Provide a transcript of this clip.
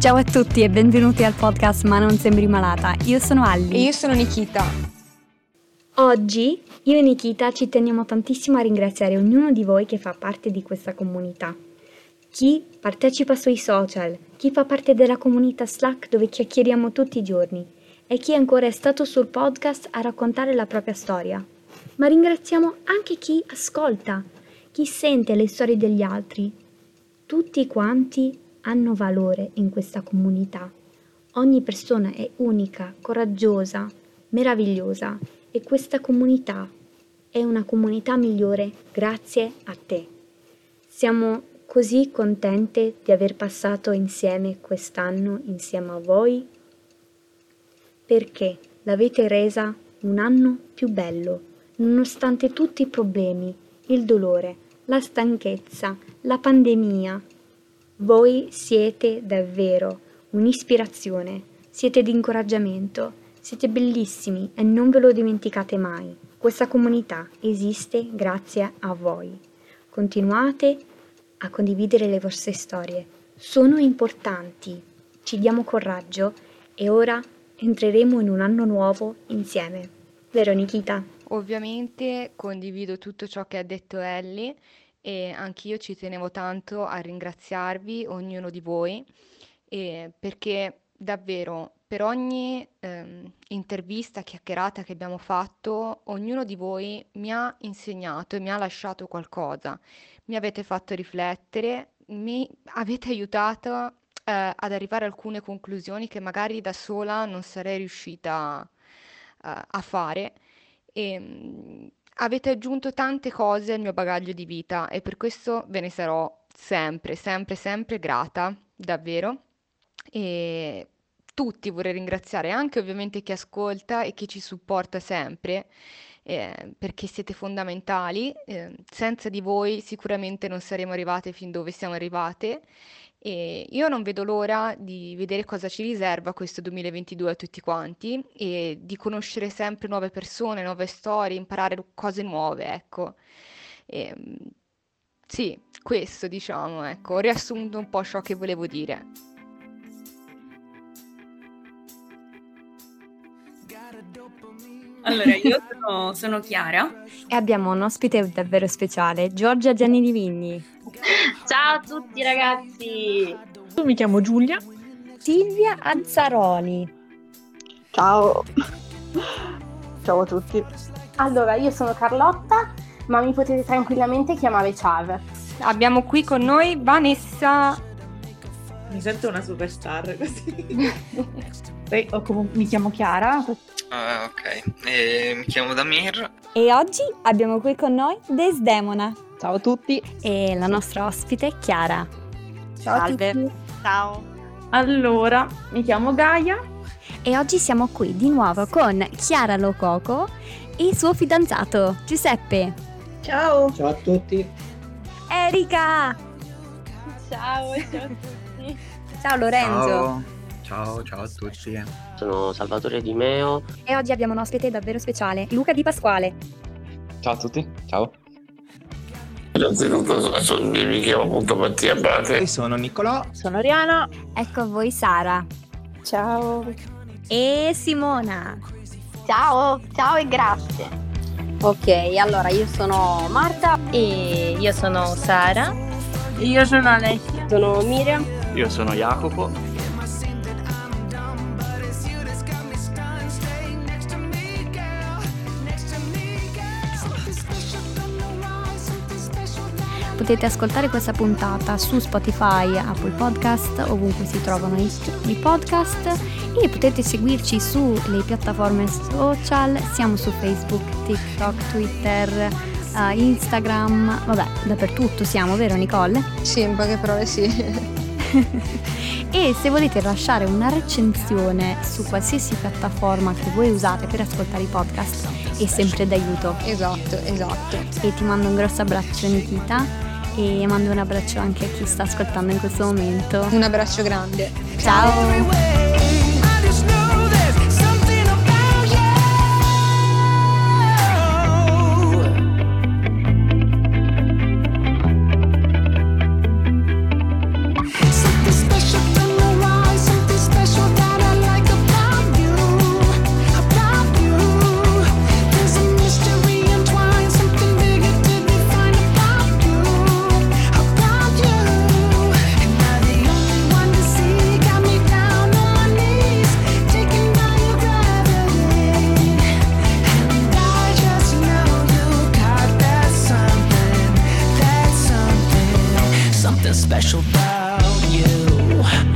Ciao a tutti e benvenuti al podcast Ma non sembri malata. Io sono Alli. E io sono Nikita. Oggi io e Nikita ci teniamo tantissimo a ringraziare ognuno di voi che fa parte di questa comunità. Chi partecipa sui social, chi fa parte della comunità Slack dove chiacchieriamo tutti i giorni e chi ancora è stato sul podcast a raccontare la propria storia. Ma ringraziamo anche chi ascolta, chi sente le storie degli altri. Tutti quanti hanno valore in questa comunità. Ogni persona è unica, coraggiosa, meravigliosa e questa comunità è una comunità migliore grazie a te. Siamo così contente di aver passato insieme quest'anno insieme a voi perché l'avete resa un anno più bello, nonostante tutti i problemi, il dolore, la stanchezza, la pandemia. Voi siete davvero un'ispirazione, siete di incoraggiamento, siete bellissimi e non ve lo dimenticate mai. Questa comunità esiste grazie a voi. Continuate a condividere le vostre storie. Sono importanti. Ci diamo coraggio e ora entreremo in un anno nuovo insieme. Vero Nikita? Ovviamente condivido tutto ciò che ha detto Ellie e anch'io ci tenevo tanto a ringraziarvi, ognuno di voi, e perché davvero per ogni ehm, intervista, chiacchierata che abbiamo fatto, ognuno di voi mi ha insegnato e mi ha lasciato qualcosa. Mi avete fatto riflettere, mi avete aiutato eh, ad arrivare a alcune conclusioni che magari da sola non sarei riuscita eh, a fare. E, mh, avete aggiunto tante cose al mio bagaglio di vita e per questo ve ne sarò sempre, sempre, sempre grata, davvero. E tutti vorrei ringraziare, anche ovviamente chi ascolta e chi ci supporta sempre, eh, perché siete fondamentali. Eh, senza di voi sicuramente non saremmo arrivate fin dove siamo arrivate e io non vedo l'ora di vedere cosa ci riserva questo 2022 a tutti quanti e di conoscere sempre nuove persone, nuove storie, imparare cose nuove, ecco. E, sì, questo diciamo, ecco, ho riassunto un po' ciò che volevo dire. Allora, io sono, sono Chiara. E abbiamo un ospite davvero speciale, Giorgia Giannini Vigni. Ciao a tutti ragazzi! Io mi chiamo Giulia. Silvia Azzaroni. Ciao. Ciao a tutti. Allora, io sono Carlotta, ma mi potete tranquillamente chiamare Char. Abbiamo qui con noi Vanessa. Mi sento una superstar così. Poi comunque, mi chiamo Chiara. Ah, ok. E mi chiamo Damir. E oggi abbiamo qui con noi Desdemona. Ciao a tutti. E la nostra ospite Chiara. Ciao Salve. a tutti. Ciao. Allora, mi chiamo Gaia. E oggi siamo qui di nuovo con Chiara Lococo e il suo fidanzato Giuseppe. Ciao. Ciao a tutti. Erika. Ciao, ciao a tutti. Ciao Lorenzo. Ciao. Ciao, ciao a tutti. Sono Salvatore Di Meo. E oggi abbiamo un ospite davvero speciale, Luca Di Pasquale. Ciao a tutti, ciao. Innanzitutto sono, mi chiamo appunto Mattia Abate. Io sono Niccolò. Sono Riana. Ecco a voi Sara. Ciao. E Simona. Ciao, ciao e grazie. Ok, allora io sono Marta E io sono Sara. Io sono Alessia. sono Miriam. Io sono Jacopo. Potete ascoltare questa puntata su Spotify, Apple Podcast, ovunque si trovano i, i podcast e potete seguirci sulle piattaforme social, siamo su Facebook, TikTok, Twitter, uh, Instagram, vabbè, dappertutto siamo, vero Nicole? Sì, in poche parole sì. e se volete lasciare una recensione su qualsiasi piattaforma che voi usate per ascoltare i podcast è sempre d'aiuto. Esatto, esatto. E ti mando un grosso abbraccio Nikita e mando un abbraccio anche a chi sta ascoltando in questo momento. Un abbraccio grande. Ciao. something special about you.